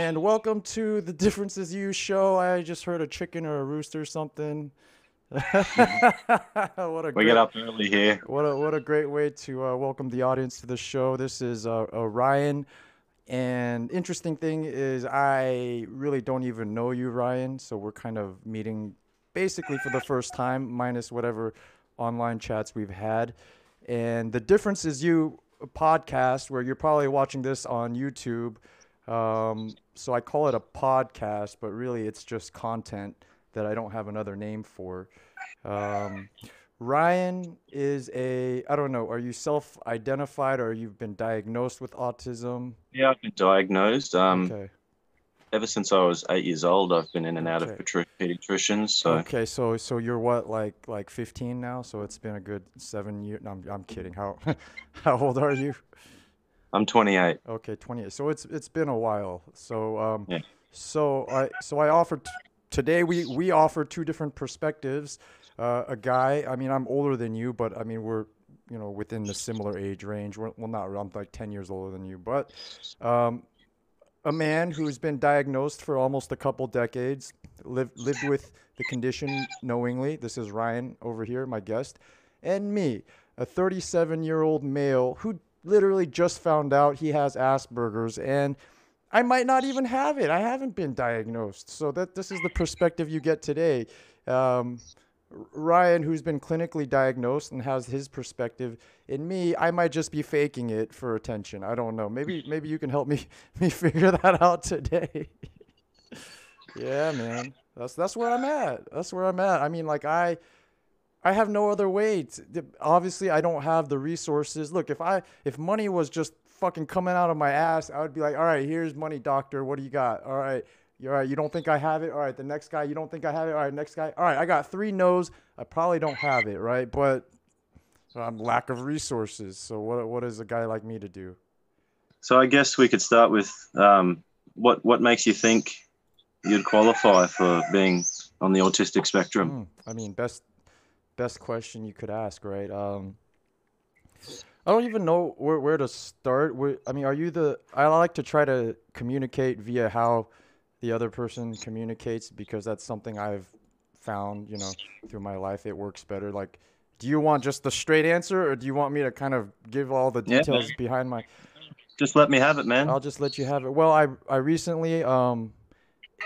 and welcome to the Differences You show. I just heard a chicken or a rooster or something. what a We get up early here. What a what a great way to uh, welcome the audience to the show. This is uh, uh, Ryan, and interesting thing is I really don't even know you, Ryan. So we're kind of meeting basically for the first time, minus whatever online chats we've had. And the difference is you podcast where you're probably watching this on YouTube. Um, so I call it a podcast, but really it's just content that I don't have another name for. Um, Ryan is a, I don't know, are you self identified or you've been diagnosed with autism? Yeah, I've been diagnosed. Um, Okay. Ever since I was eight years old, I've been in and out Okay. of pediatricians. So Okay, so so you're what like like 15 now? So it's been a good seven years. No, I'm I'm kidding. How how old are you? I'm 28. Okay, 28. So it's it's been a while. So um, Yeah. so I so I offered today we we offer two different perspectives. Uh, a guy, I mean, I'm older than you, but I mean we're you know within the similar age range. We're, well, not I'm like 10 years older than you, but um, a man who's been diagnosed for almost a couple decades, lived lived with the condition knowingly. This is Ryan over here, my guest, and me, a 37 year old male who literally just found out he has Asperger's, and I might not even have it. I haven't been diagnosed, so that this is the perspective you get today. Um, Ryan, who's been clinically diagnosed and has his perspective, in me, I might just be faking it for attention. I don't know. Maybe maybe you can help me me figure that out today. yeah, man. That's that's where I'm at. That's where I'm at. I mean, like I I have no other way. To, obviously, I don't have the resources. Look, if I if money was just fucking coming out of my ass, I would be like, all right, here's money, doctor. What do you got? All right, you're all right. You don't think I have it? All right, the next guy, you don't think I have it? All right, next guy. All right, I got three no's. I probably don't have it, right? But um, lack of resources. So what what is a guy like me to do? So I guess we could start with um, what what makes you think you'd qualify for being on the autistic spectrum? Hmm, I mean, best best question you could ask, right? Um, I don't even know where, where to start. Where, I mean, are you the? I like to try to communicate via how the other person communicates because that's something I've found, you know, through my life. It works better. Like, do you want just the straight answer, or do you want me to kind of give all the Yeah. details behind my? Just let me have it, man. I'll just let you have it. Well, I I recently um,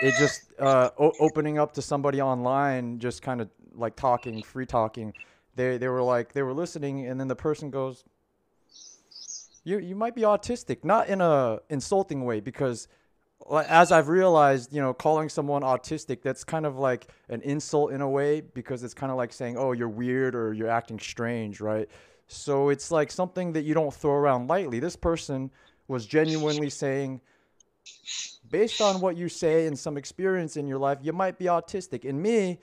it just uh o- opening up to somebody online, just kind of like talking, free talking. They they were like they were listening, and then the person goes, "You you might be autistic," not in a insulting way, because as I've realized, you know, calling someone autistic, that's kind of like an insult in a way, because it's kind of like saying, "Oh, you're weird" or "You're acting strange," right? So it's like something that you don't throw around lightly. This person was genuinely saying, based on what you say and some experience in your life, you might be autistic. And me,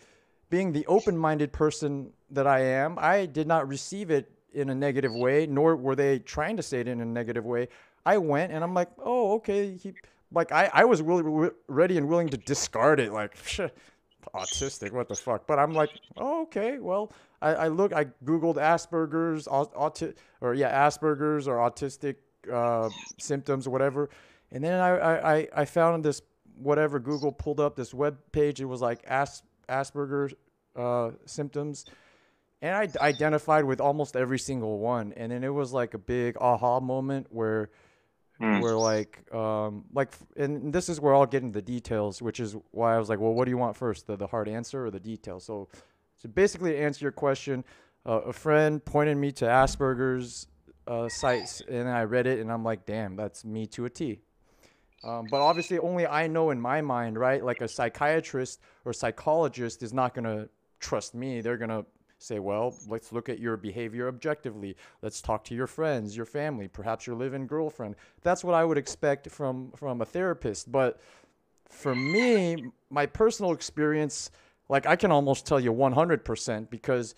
being the open minded person that I am, I did not receive it in a negative way, nor were they trying to say it in a negative way. I went and I'm like, oh, okay. He, like, I, I was really re- ready and willing to discard it. Like, autistic, what the fuck? But I'm like, oh, okay. Well, I, I look, I Googled Asperger's, au- auti- or yeah, Asperger's or autistic uh, symptoms or whatever. And then I, I, I- found this whatever Google pulled up this web page. It was like As, Asperger's uh, symptoms, and I identified with almost every single one. And then it was like a big aha moment where Hmm. where like um like and this is where I'll get into the details, which is why I was like, well, what do you want first, the the hard answer or the details? So so basically, to answer your question, uh, a friend pointed me to Asperger's uh, sites, and I read it, and I'm like, damn, that's me to a T. Um, but obviously, only I know in my mind, right? Like a psychiatrist or psychologist is not gonna trust me. They're gonna say, well, let's look at your behavior objectively. Let's talk to your friends, your family, perhaps your live-in girlfriend. That's what I would expect from from a therapist. But for me, my personal experience, like I can almost tell you 100% because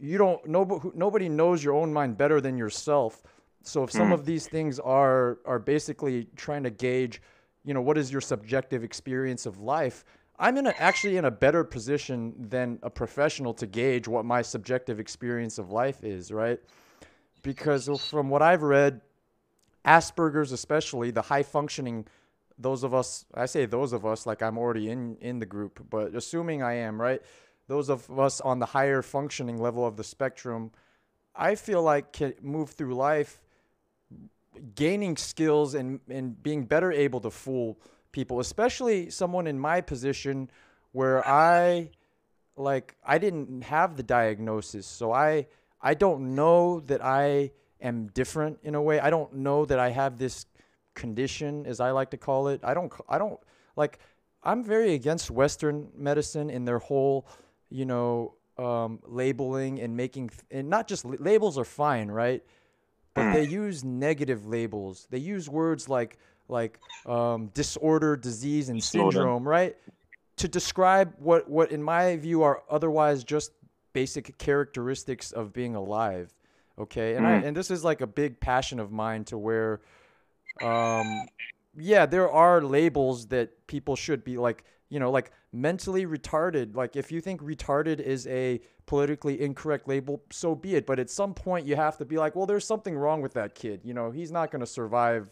you don't nobody nobody knows your own mind better than yourself. So if some Mm. of these things are are basically trying to gauge, you know, what is your subjective experience of life, I'm in a, actually in a better position than a professional to gauge what my subjective experience of life is, right? Because from what I've read, Asperger's, especially the high functioning those of us I say those of us like I'm already in in the group, but assuming I am, right? Those of us on the higher functioning level of the spectrum, I feel like can move through life gaining skills and and being better able to fool people, especially someone in my position where I like I didn't have the diagnosis. So I I don't know that I am different in a way. I don't know that I have this condition as I like to call it. I don't I don't like I'm very against western medicine in their whole, you know, um, labeling and making and not just labels are fine, right? But they use negative labels. They use words like like um, disorder, disease, and Disorder. syndrome, right? To describe what what in my view are otherwise just basic characteristics of being alive. Okay, and I, Mm. and this is like a big passion of mine to where, um, yeah, there are labels that people should be like, you know, like mentally retarded. Like if you think retarded is a politically incorrect label, so be it. But at some point, you have to be like, well, there's something wrong with that kid. You know, he's not going to survive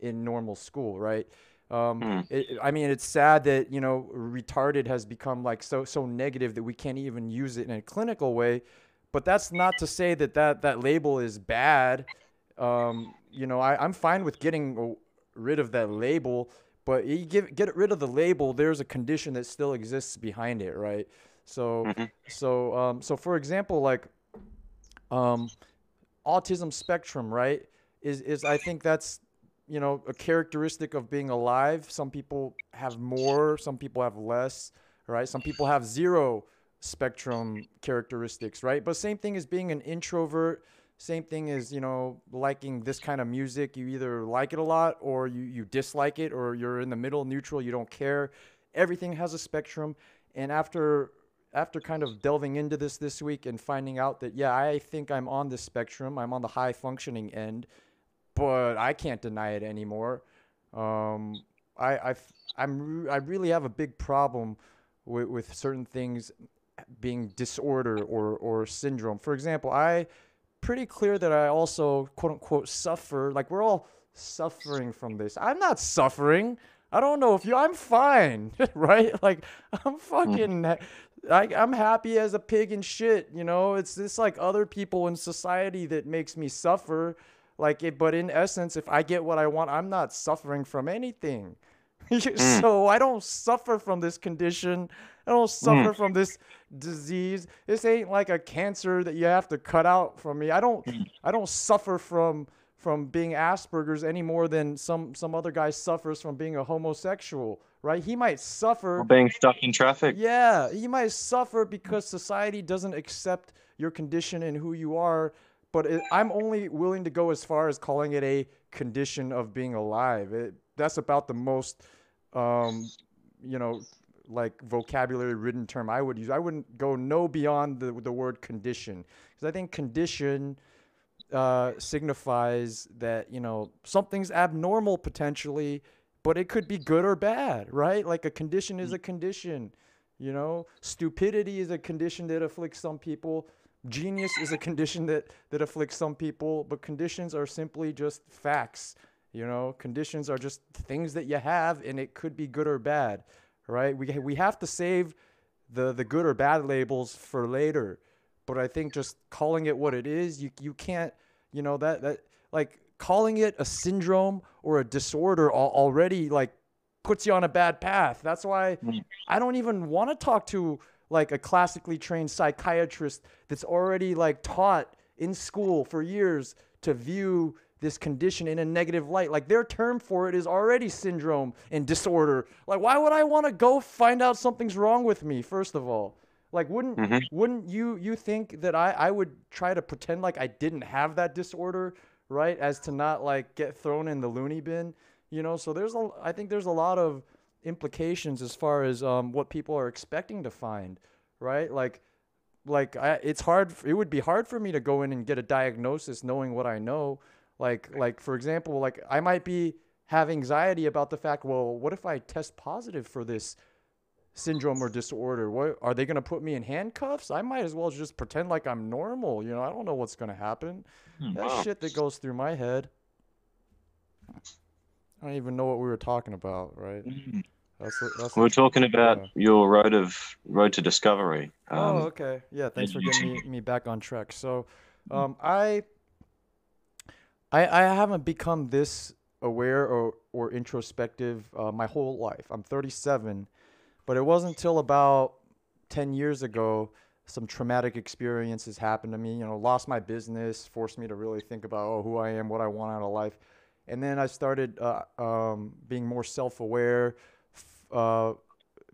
in normal school, right? Um, Mm. it, I mean, it's sad that you know retarded has become like so so negative that we can't even use it in a clinical way. But that's not to say that that, that label is bad. Um, you know, I, I'm fine with getting rid of that label, but you give, get rid of the label, there's a condition that still exists behind it, right? So, Mhm. so, um, so for example, like, um, autism spectrum, right? Is is I think that's you know a characteristic of being alive. Some people have more, some people have less, right? Some people have zero spectrum characteristics, right? But same thing as being an introvert. Same thing as you know liking this kind of music. You either like it a lot or you you dislike it, or you're in the middle, neutral. You don't care. Everything has a spectrum, and after after kind of delving into this this week and finding out that yeah, I think I'm on this spectrum. I'm on the high functioning end, but I can't deny it anymore. Um, I I I'm re- I really have a big problem with with certain things being disorder or or syndrome. For example, I pretty clear that I also quote unquote suffer. Like we're all suffering from this. I'm not suffering. I don't know if you. I'm fine, right? Like I'm fucking. Mm. I, I'm happy as a pig in shit. You know, it's just like other people in society that makes me suffer. Like it, but in essence, if I get what I want, I'm not suffering from anything. Mm. so I don't suffer from this condition. I don't suffer from this disease. This ain't like a cancer that you have to cut out from me. I don't I don't suffer from from being Asperger's any more than some some other guy suffers from being a homosexual, right? He might suffer Or being stuck in traffic. yeah, he might suffer because society doesn't accept your condition and who you are. But it, I'm only willing to go as far as calling it a condition of being alive. It, that's about the most, um, you know, like vocabulary ridden term I would use. I wouldn't go no beyond the the word condition because I think condition uh, signifies that you know something's abnormal potentially, but it could be good or bad, right? Like a condition is a condition. You know, stupidity is a condition that afflicts some people. Genius is a condition that that afflicts some people, but conditions are simply just facts. You know, conditions are just things that you have, and it could be good or bad, right? We we have to save the the good or bad labels for later but I think just calling it what it is, you you can't, you know that that like calling it a syndrome or a disorder already like puts you on a bad path. That's why Mm. I don't even want to talk to like a classically trained psychiatrist that's already like taught in school for years to view this condition in a negative light. Like their term for it is already syndrome and disorder. Like why would I want to go find out something's wrong with me first of all? Like wouldn't Mhm. wouldn't you you think that I I would try to pretend like I didn't have that disorder, right? As to not like get thrown in the loony bin, you know? So there's a I think there's a lot of implications as far as um what people are expecting to find, right? Like like I, it's hard it would be hard for me to go in and get a diagnosis knowing what I know. Like like for example, like I might be have anxiety about the fact, well, what if I test positive for this syndrome or disorder? What are they going to put me in handcuffs? I might as well just pretend like I'm normal. You know, I don't know what's going to happen. Hmm, That's wow. shit that goes through my head. I don't even know what we were talking about, right? That's the- that's We were talking about yeah. your road of road to discovery. Um, oh, okay. Yeah, thanks for getting me, me back on track. So, um, I, I, I haven't become this aware or, or introspective uh, my whole life. I'm 37, but it wasn't until about 10 years ago some traumatic experiences happened to me. You know, lost my business, forced me to really think about oh, who I am, what I want out of life, and then I started uh, um, being more self-aware, f- uh,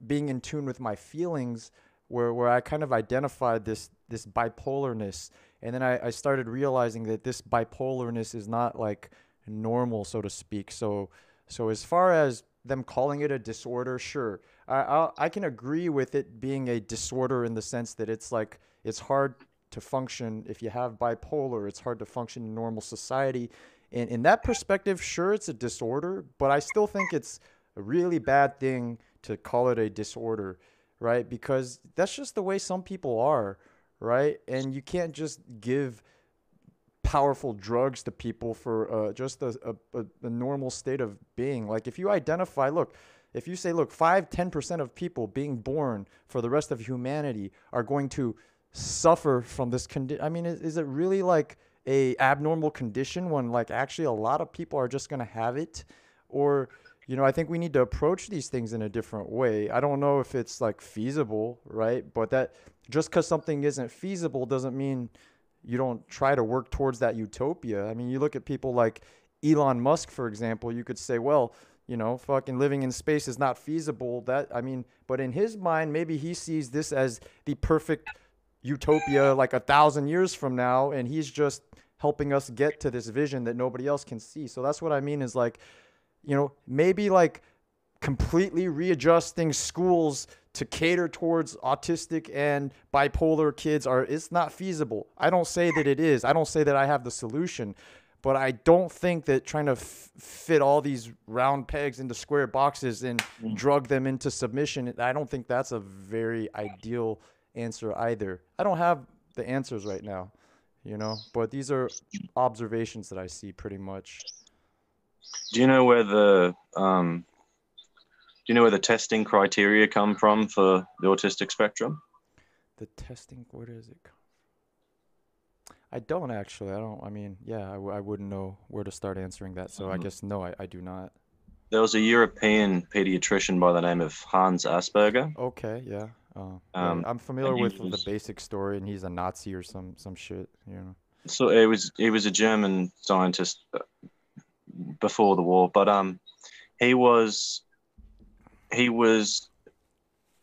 being in tune with my feelings where, where I kind of identified this this bipolarness. And then I, I started realizing that this bipolarness is not like normal so to speak. So so as far as them calling it a disorder sure. I, I I can agree with it being a disorder in the sense that it's like it's hard to function if you have bipolar. It's hard to function in normal society. And in that perspective sure it's a disorder but I still think it's a really bad thing to call it a disorder right? Because that's just the way some people are, right? And you can't just give powerful drugs to people for uh, just a, a, a, normal state of being. Like if you identify, look, if you say, look, 5, 10% of people being born for the rest of humanity are going to suffer from this condition. I mean, is, is it really like a abnormal condition when like actually a lot of people are just going to have it? Or you know, I think we need to approach these things in a different way. I don't know if it's like feasible, right? But that just because something isn't feasible doesn't mean you don't try to work towards that utopia. I mean, you look at people like Elon Musk, for example, you could say, well, you know, fucking living in space is not feasible. That, I mean, but in his mind, maybe he sees this as the perfect utopia like a thousand years from now, and he's just helping us get to this vision that nobody else can see. So that's what I mean is like, you know, maybe like completely readjusting schools to cater towards autistic and bipolar kids are it's not feasible. I don't say that it is. I don't say that I have the solution, but I don't think that trying to f- fit all these round pegs into square boxes and mm. drug them into submission, I don't think that's a very ideal answer either. I don't have the answers right now, you know, but these are observations that I see pretty much. Do you know where the um, do you know where the testing criteria come from for the autistic spectrum? The testing, where does it come? I don't actually. I don't. I mean, yeah, I, w- I wouldn't know where to start answering that. So I Mhm. guess no, I, I do not. There was a European pediatrician by the name of Hans Asperger. Okay, yeah. Uh, Um, I'm familiar with the basic story, and he's a Nazi or some some shit. You know. So it was he was a German scientist uh, before the war, but um, he was he was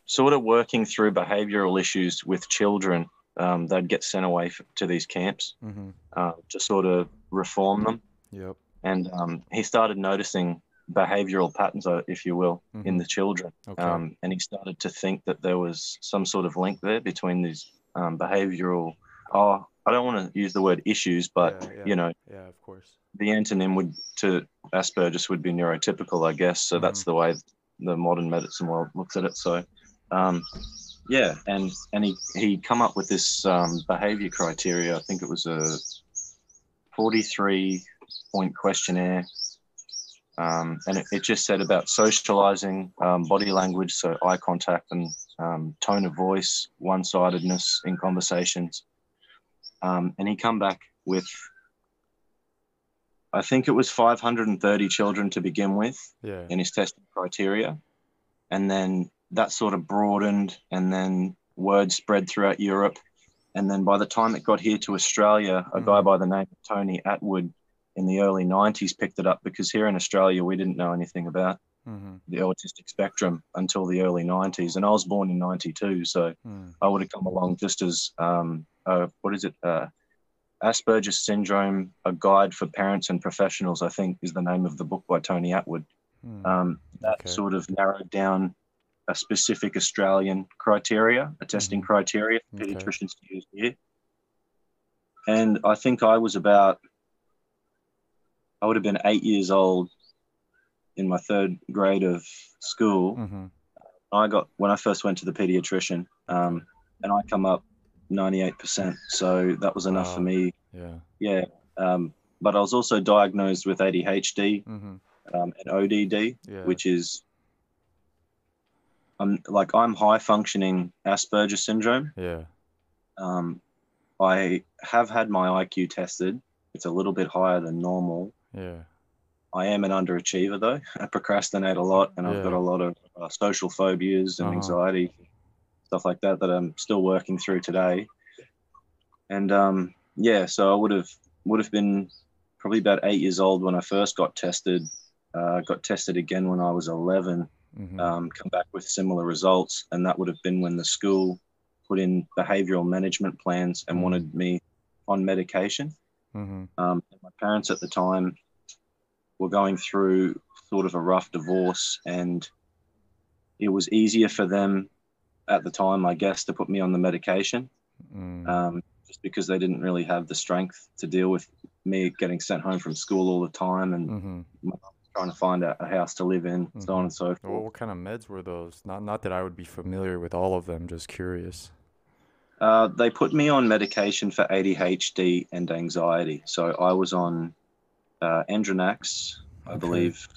sort of working through behavioral issues with children. Um, they'd get sent away f- to these camps Mm-hmm. uh, to sort of reform them, Yep. and um, he started noticing behavioral patterns, uh, if you will, in Mhm. the children. Okay. Um, and he started to think that there was some sort of link there between these um, behavioral. Oh, I don't want to use the word issues, but Yeah, yeah. you know, yeah, of course. the antonym would to Asperger's would be neurotypical, I guess. So that's Mm-hmm. the way the modern medicine world looks at it. So, um, yeah, and and he he come up with this um, behavior criteria. I think it was a forty-three point questionnaire. Um, and it, it just said about socializing, um, body language, so eye contact and um, tone of voice, one-sidedness in conversations. Um, and he come back with I think it was 530 children to begin with Yeah. in his testing criteria. And then that sort of broadened, and then word spread throughout Europe. And then by the time it got here to Australia, a guy Mhm. by the name of Tony Attwood in the early 90s picked it up because here in Australia, we didn't know anything about Mm-hmm. the autistic spectrum until the early 90s. And I was born in 92. So Mm. I would have come along just as um, uh, what is it? Uh, Asperger's syndrome: A Guide for Parents and Professionals. I think is the name of the book by Tony Attwood. Mm. Um, that Okay. sort of narrowed down a specific Australian criteria, a testing Mhm. criteria for Okay. pediatricians to use here. And I think I was about, I would have been eight years old in my third grade of school. Mm-hmm. I got when I first went to the pediatrician, um, and I come up 98%. So that was enough for me. Yeah. Yeah. Um, but I was also diagnosed with ADHD Mm-hmm. um, and ODD, Yeah. which is I'm like I'm high functioning Asperger syndrome. yeah. Um, I have had my IQ tested. It's a little bit higher than normal. Yeah. I am an underachiever though. I procrastinate a lot, and I've got a lot of uh, social phobias and Uh-huh. anxiety, stuff like that that I'm still working through today. And um, yeah, so I would have would have been probably about eight years old when I first got tested. Uh, got tested again when I was 11. hmm Um, come back with similar results, and that would have been when the school put in behavioural management plans and Mhm. wanted me on medication. hmm Um, my parents at the time were going through sort of a rough divorce, and it was easier for them at the time, I guess, to put me on the medication mm um, just because they didn't really have the strength to deal with me getting sent home from school all the time and hmm trying to find a, a house to live in, so on and so What, forth. what kind of meds were those? Not not that I would be familiar with all of them. Just curious. Uh, they put me on medication for ADHD and anxiety. So I was on uh, Andronax, I Okay. believe,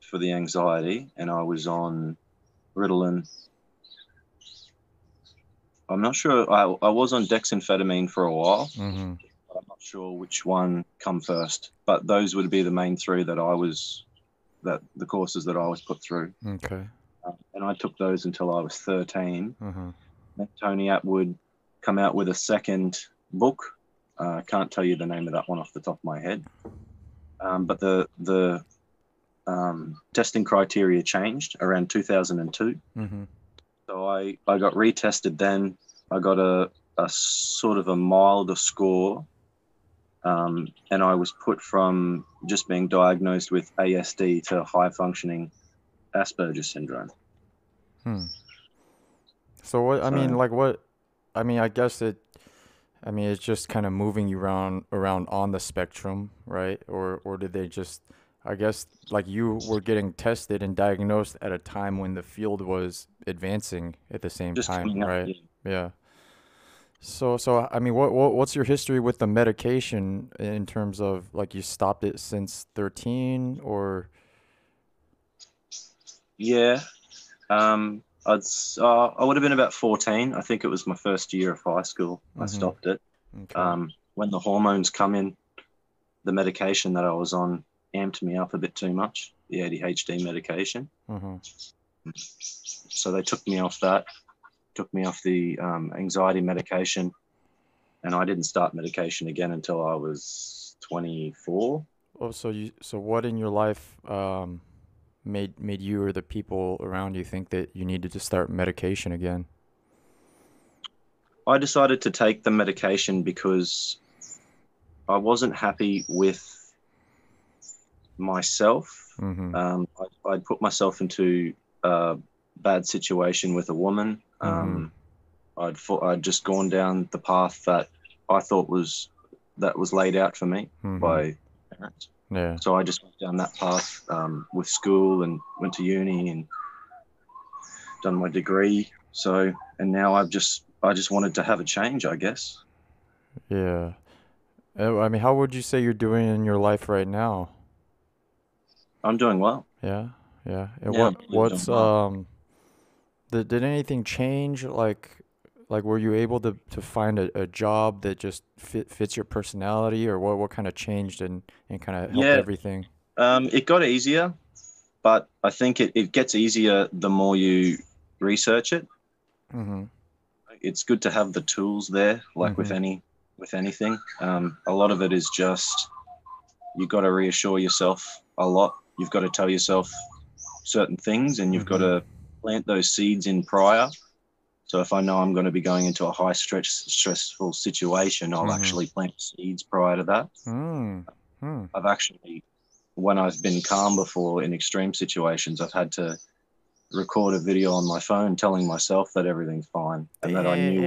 for the anxiety, and I was on Ritalin. I'm not sure. I, I was on dexamphetamine for a while. hmm but I'm not sure which one come first. But those would be the main three that I was, that the courses that I was put through. Okay. Um, and I took those until I was 13. hmm Then Tony Attwood come out with a second book. Uh, I can't tell you the name of that one off the top of my head. Um, but the the um, testing criteria changed around 2002. hmm So I, I got retested then. I got a, a sort of a milder score. Um, and I was put from just being diagnosed with ASD to high functioning Asperger's syndrome. Hmm. So what? I mean, like what? I mean, I guess it. I mean, it's just kind of moving you around around on the spectrum, right? Or or did they just? I guess like you were getting tested and diagnosed at a time when the field was advancing at the same Just time, right? yeah. Yeah. So so I mean, what, what what's your history with the medication in terms of like you stopped it since 13 or Yeah. Um, I'd, uh, I would have been about 14. I think it was my first year of high school. I Mhm. stopped it. okay. Um, when the hormones come in, the medication that I was on amped me up a bit too much, the ADHD medication. Mhm. So they took me off that, took me off the um, anxiety medication, and I didn't start medication again until I was 24. Oh, so you so what in your life um made made you or the people around you think that you needed to start medication again? I decided to take the medication because I wasn't happy with myself. Mm-hmm. Um, I, I'd put myself into a bad situation with a woman. Um, I'd fo- I'd just gone down the path that I thought was that was laid out for me mm-hmm. by parents. Yeah. So I just went down that path um, with school and went to uni and done my degree. So and now I've just I just wanted to have a change, I guess. Yeah. Uh, I mean, how would you say you're doing in your life right now? I'm doing well. Yeah. Yeah. And Yeah, what what's well. um did did anything change like like were you able to to find a, a job that just fit, fits your personality or what what kind of changed and and kind of helped Yeah. everything? Um, it got easier, but I think it, it gets easier the more you research it. Mm-hmm. It's good to have the tools there, like with Mhm. any with anything. Um, a lot of it is just you've got to reassure yourself a lot. You've got to tell yourself certain things, and you've got to plant those seeds in prior. So if I know I'm going to be going into a high stretch stressful situation, I'll Mhm. actually plant seeds prior to that. Mm. Hmm. I've actually, when I've been calm before in extreme situations, I've had to record a video on my phone telling myself that everything's fine and that I knew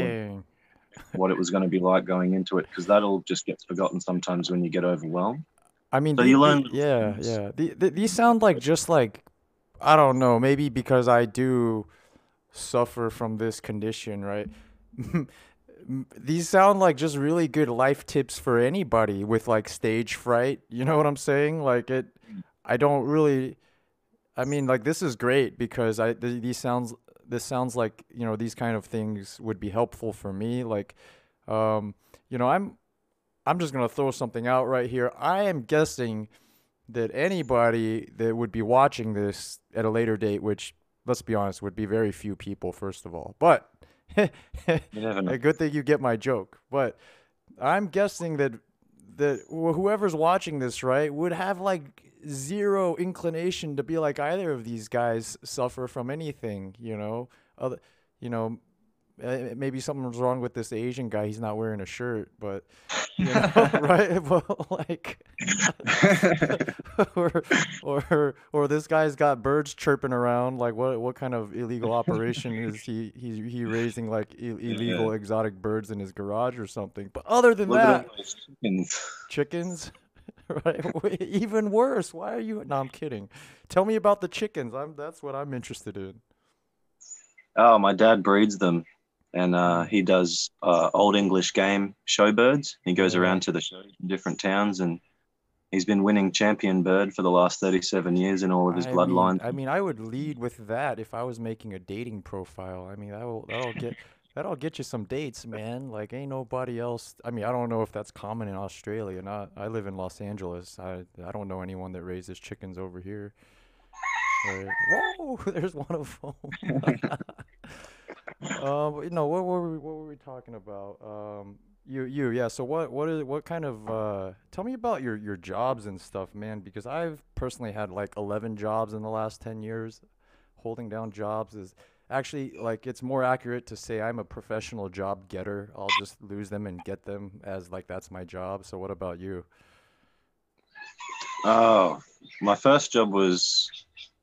what it was going to be like going into it because that all just gets forgotten sometimes when you get overwhelmed. I mean, So the- you learn little yeah, yeah. The, the, these sound like just like I don't know, maybe because I do suffer from this condition, right? these sound like just really good life tips for anybody with like stage fright. You know what I'm saying? Like it I don't really. I mean, like this is great because I th- these sounds this sounds like you know these kind of things would be helpful for me. Like, um, you know, I'm I'm just gonna throw something out right here. I am guessing that anybody that would be watching this at a later date, which let's be honest, would be very few people, first of all. But You never know. a good thing you get my joke. But I'm guessing that that whoever's watching this, right, would have like zero inclination to be like either of these guys suffer from anything, you know. Other, you know, Uh, maybe something's wrong with this Asian guy. He's not wearing a shirt, but you know, right? Well, like, or, or, or this guy's got birds chirping around. Like, what, what kind of illegal operation is he? He, he raising like Ill- illegal exotic birds in his garage or something. But other than Look that, at all those chickens. chickens, right? Even worse. Why are you? No, I'm kidding. Tell me about the chickens. I'm. That's what I'm interested in. Oh, my dad breeds them, and uh, he does uh, old English game show birds. He goes Yeah. around to the shows in different towns, and he's been winning champion bird for the last thirty-seven years in all of his I bloodline. I mean, I would lead with that if I was making a dating profile. I mean, that'll that'll get that'll get you some dates, man. Like, ain't nobody else. I mean, I don't know if that's common in Australia. Not. I live in Los Angeles. I I don't know anyone that raises chickens over here. Right. Whoa, there's one of them. Um, you know, what were we, what were we talking about? Um, you you yeah. So what what is what kind of uh? Tell me about your your jobs and stuff, man. Because I've personally had like 11 jobs in the last 10 years. Holding down jobs is actually like it's more accurate to say I'm a professional job getter. I'll just lose them and get them as like that's my job. So what about you? Oh, my first job was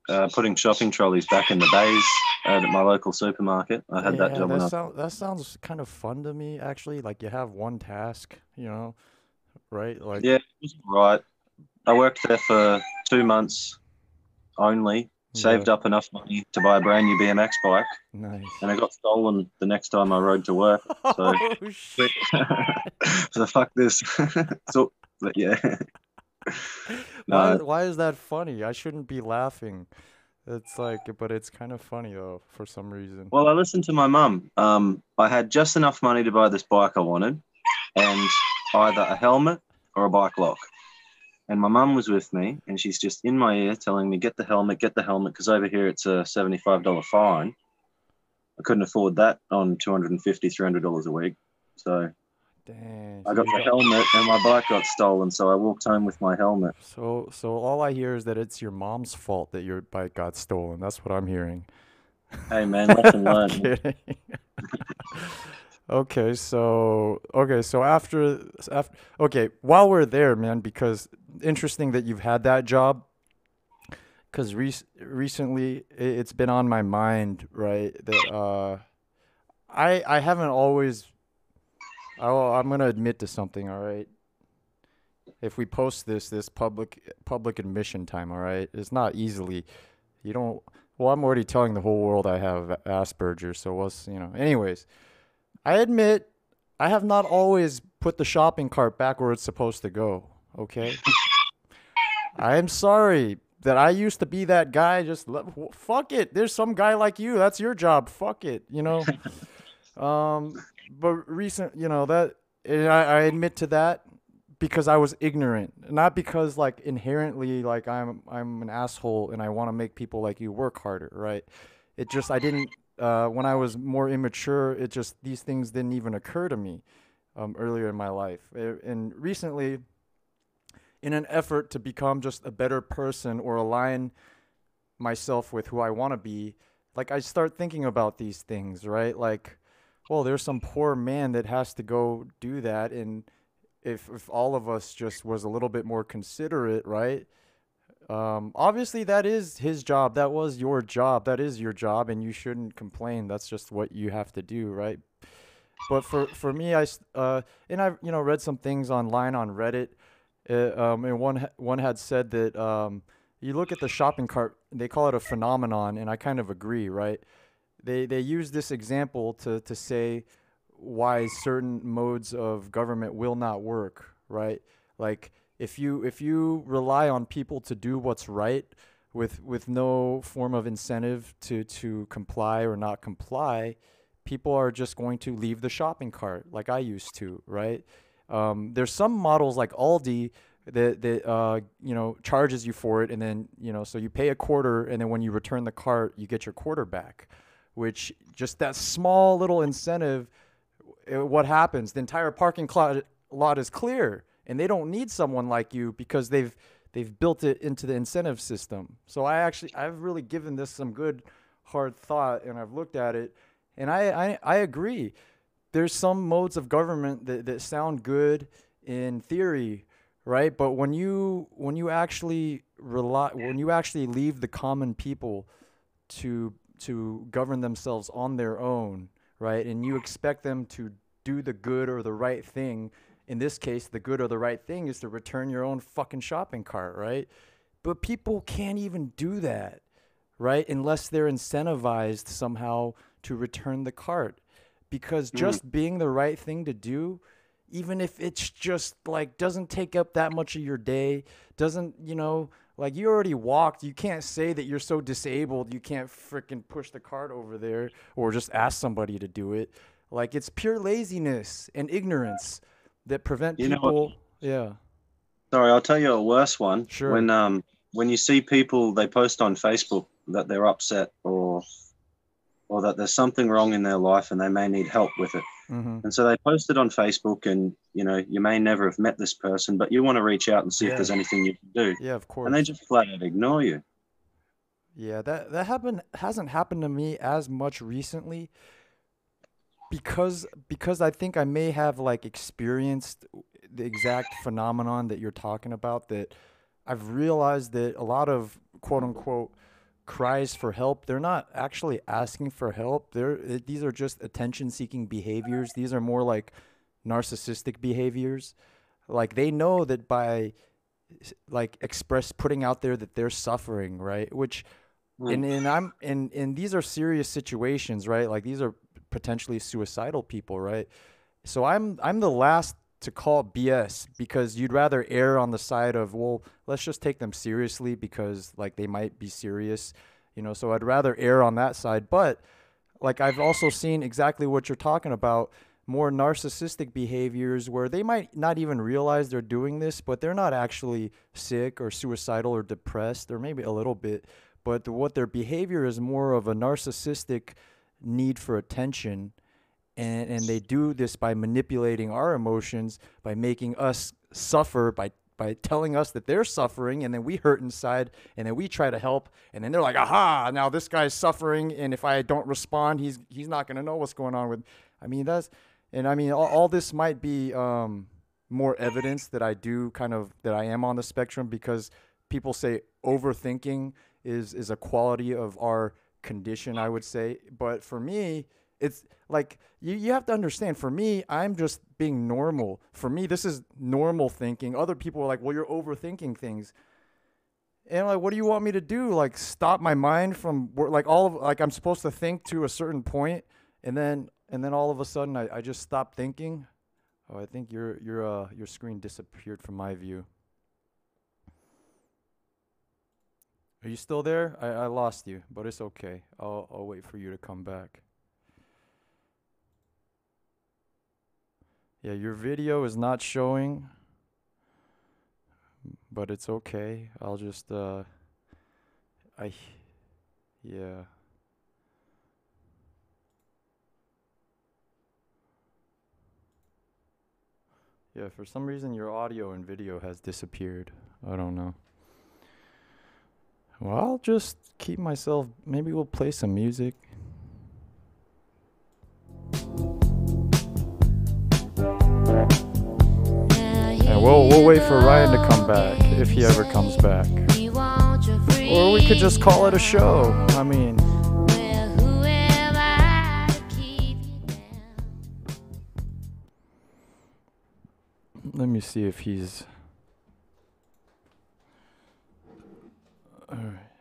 uh, putting shopping trolleys back in the bays at my local supermarket. I had that Yeah, job when I that, sound, that sounds kind of fun to me, actually. Like you have one task, you know, right? Like, Yeah, right. I worked there for two months only, saved up enough money to buy a brand new BMX bike, nice. and it got stolen the next time I rode to work. So, oh, shit. so fuck this. so, but yeah. Why, No. why is that funny? I shouldn't be laughing. It's like, but it's kind of funny though, for some reason. Well, I listened to my mum. Um, I had just enough money to buy this bike I wanted, and either a helmet or a bike lock. And my mum was with me, and she's just in my ear telling me, "Get the helmet, get the helmet," because over here it's a seventy-five dollar fine. I couldn't afford that on 250 300 dollars a week, so Dang. I got the helmet, and my bike got stolen. So I walked home with my helmet. So, so all I hear is that it's your mom's fault that your bike got stolen. That's what I'm hearing. Hey man, lesson learned. okay, so okay, so after after okay, while we're there, man, because interesting that you've had that job. Because rec- recently it's been on my mind, right? That uh, I I haven't always. Oh, I'm gonna admit to something. All right. If we post this, this public public admission time, all right, it's not easily. You don't. Well, I'm already telling the whole world I have Asperger's, so what's you know. Anyways, I admit I have not always put the shopping cart back where it's supposed to go. Okay. I am sorry that I used to be that guy. Just let, fuck it. There's some guy like you. That's your job. Fuck it. You know. um, but recent, you know that, and I, I admit to that because I was ignorant, not because like inherently like I'm I'm an asshole and I want to make people like you work harder, right? It just I didn't uh, when I was more immature. It just these things didn't even occur to me um, earlier in my life, Uh, and recently, in an effort to become just a better person or align myself with who I want to be, like I start thinking about these things, right? Like, well, there's some poor man that has to go do that, and if if all of us just was a little bit more considerate, right? Um, obviously, that is his job. That was your job. That is your job, and you shouldn't complain. That's just what you have to do, right? But for for me, I uh, and I've you know read some things online on Reddit. Uh, um, and one one had said that um, you look at the shopping cart, they call it a phenomenon, and I kind of agree, right? They they use this example to to say why certain modes of government will not work, right? Like if you if you rely on people to do what's right with with no form of incentive to to comply or not comply, people are just going to leave the shopping cart like I used to, right? Um, there's some models like Aldi that that uh, you know charges you for it, and then you know so you pay a quarter, and then when you return the cart, you get your quarter back. Which just that small little incentive, uh, what happens? The entire parking lot lot is clear, and they don't need someone like you because they've they've built it into the incentive system. So I actually I've really given this some good hard thought, and I've looked at it, and I I, I agree. There's some modes of government that, that sound good in theory, right? But when you when you actually rely when you actually leave the common people to to govern themselves on their own, right? And you expect them to do the good or the right thing. In this case, the good or the right thing is to return your own fucking shopping cart, right? But people can't even do that, right? Unless they're incentivized somehow to return the cart. Because Mm. just being the right thing to do even if it's just like doesn't take up that much of your day doesn't you know like you already walked you can't say that you're so disabled you can't freaking push the cart over there or just ask somebody to do it like it's pure laziness and ignorance that prevent You know people yeah Sorry, I'll tell you a worse one. Sure. When um when you see people they post on Facebook that they're upset or or that there's something wrong in their life and they may need help with it. hmm And so they post it on Facebook and you know, you may never have met this person, but you want to reach out and see Yeah. if there's anything you can do. yeah of course And they just flat out ignore you. Yeah, that that happened hasn't happened to me as much recently because because I think I may have like experienced the exact phenomenon that you're talking about that I've realized that a lot of quote unquote cries for help they're not actually asking for help they're these are just attention seeking behaviors these are more like narcissistic behaviors like they know that by like express putting out there that they're suffering right which Mm. and and I'm and and these are serious situations, right? Like these are potentially suicidal people, right? So I'm I'm the last to call BS because you'd rather err on the side of well, let's just take them seriously because like they might be serious, you know. So I'd rather err on that side, but like I've also seen exactly what you're talking about more narcissistic behaviors where they might not even realize they're doing this but they're not actually sick or suicidal or depressed or maybe a little bit but what their behavior is more of a narcissistic need for attention and and they do this by manipulating our emotions by making us suffer by by telling us that they're suffering and then we hurt inside and then we try to help and then they're like aha! Now this guy's suffering and if i don't respond he's he's not going to know what's going on with i mean that's and i mean all, all this might be um more evidence that i do kind of that i am on the spectrum because people say overthinking is is a quality of our condition i would say. But for me it's like you, you have to understand for me i'm just being normal. For me this is normal thinking. Other people are like well you're overthinking things. And like what do you want me to do? Like stop my mind from like all of like i'm supposed to think to a certain point and then and then all of a sudden i, I just stop thinking. Oh i think your your uh your screen disappeared from my view. Are you still there? I, I lost you but it's okay. I'll, I'll wait for you to come back Yeah, your video is not showing, but it's okay. I'll just uh I yeah. Yeah, for some reason your audio and video has disappeared. I don't know. Well, I'll just keep myself maybe we'll play some music. We'll we'll wait for Ryan to come back if he ever comes back. Or we could just call it a show. I mean, let me see if he's All right.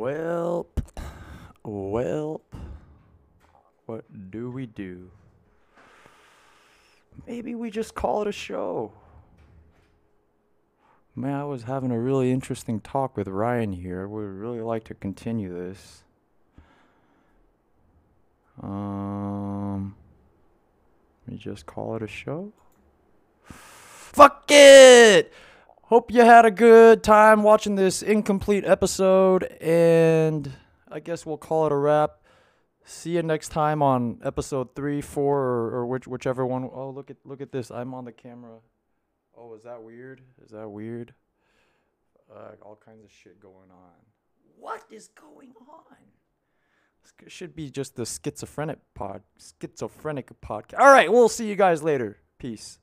Welp. Welp. What do we do? Maybe we just call it a show. Man, I was having a really interesting talk with Ryan here. We would really like to continue this. Um, let me just call it a show. Fuck it! Hope you had a good time watching this incomplete episode, and I guess we'll call it a wrap. See you next time on episode three, four, or, or which whichever one. Oh, look at look at this! I'm on the camera. Oh, is that weird? Is that weird? Uh, all kinds of shit going on. What is going on? This should be just the schizophrenic pod, schizophrenic podcast. All right, we'll see you guys later. Peace.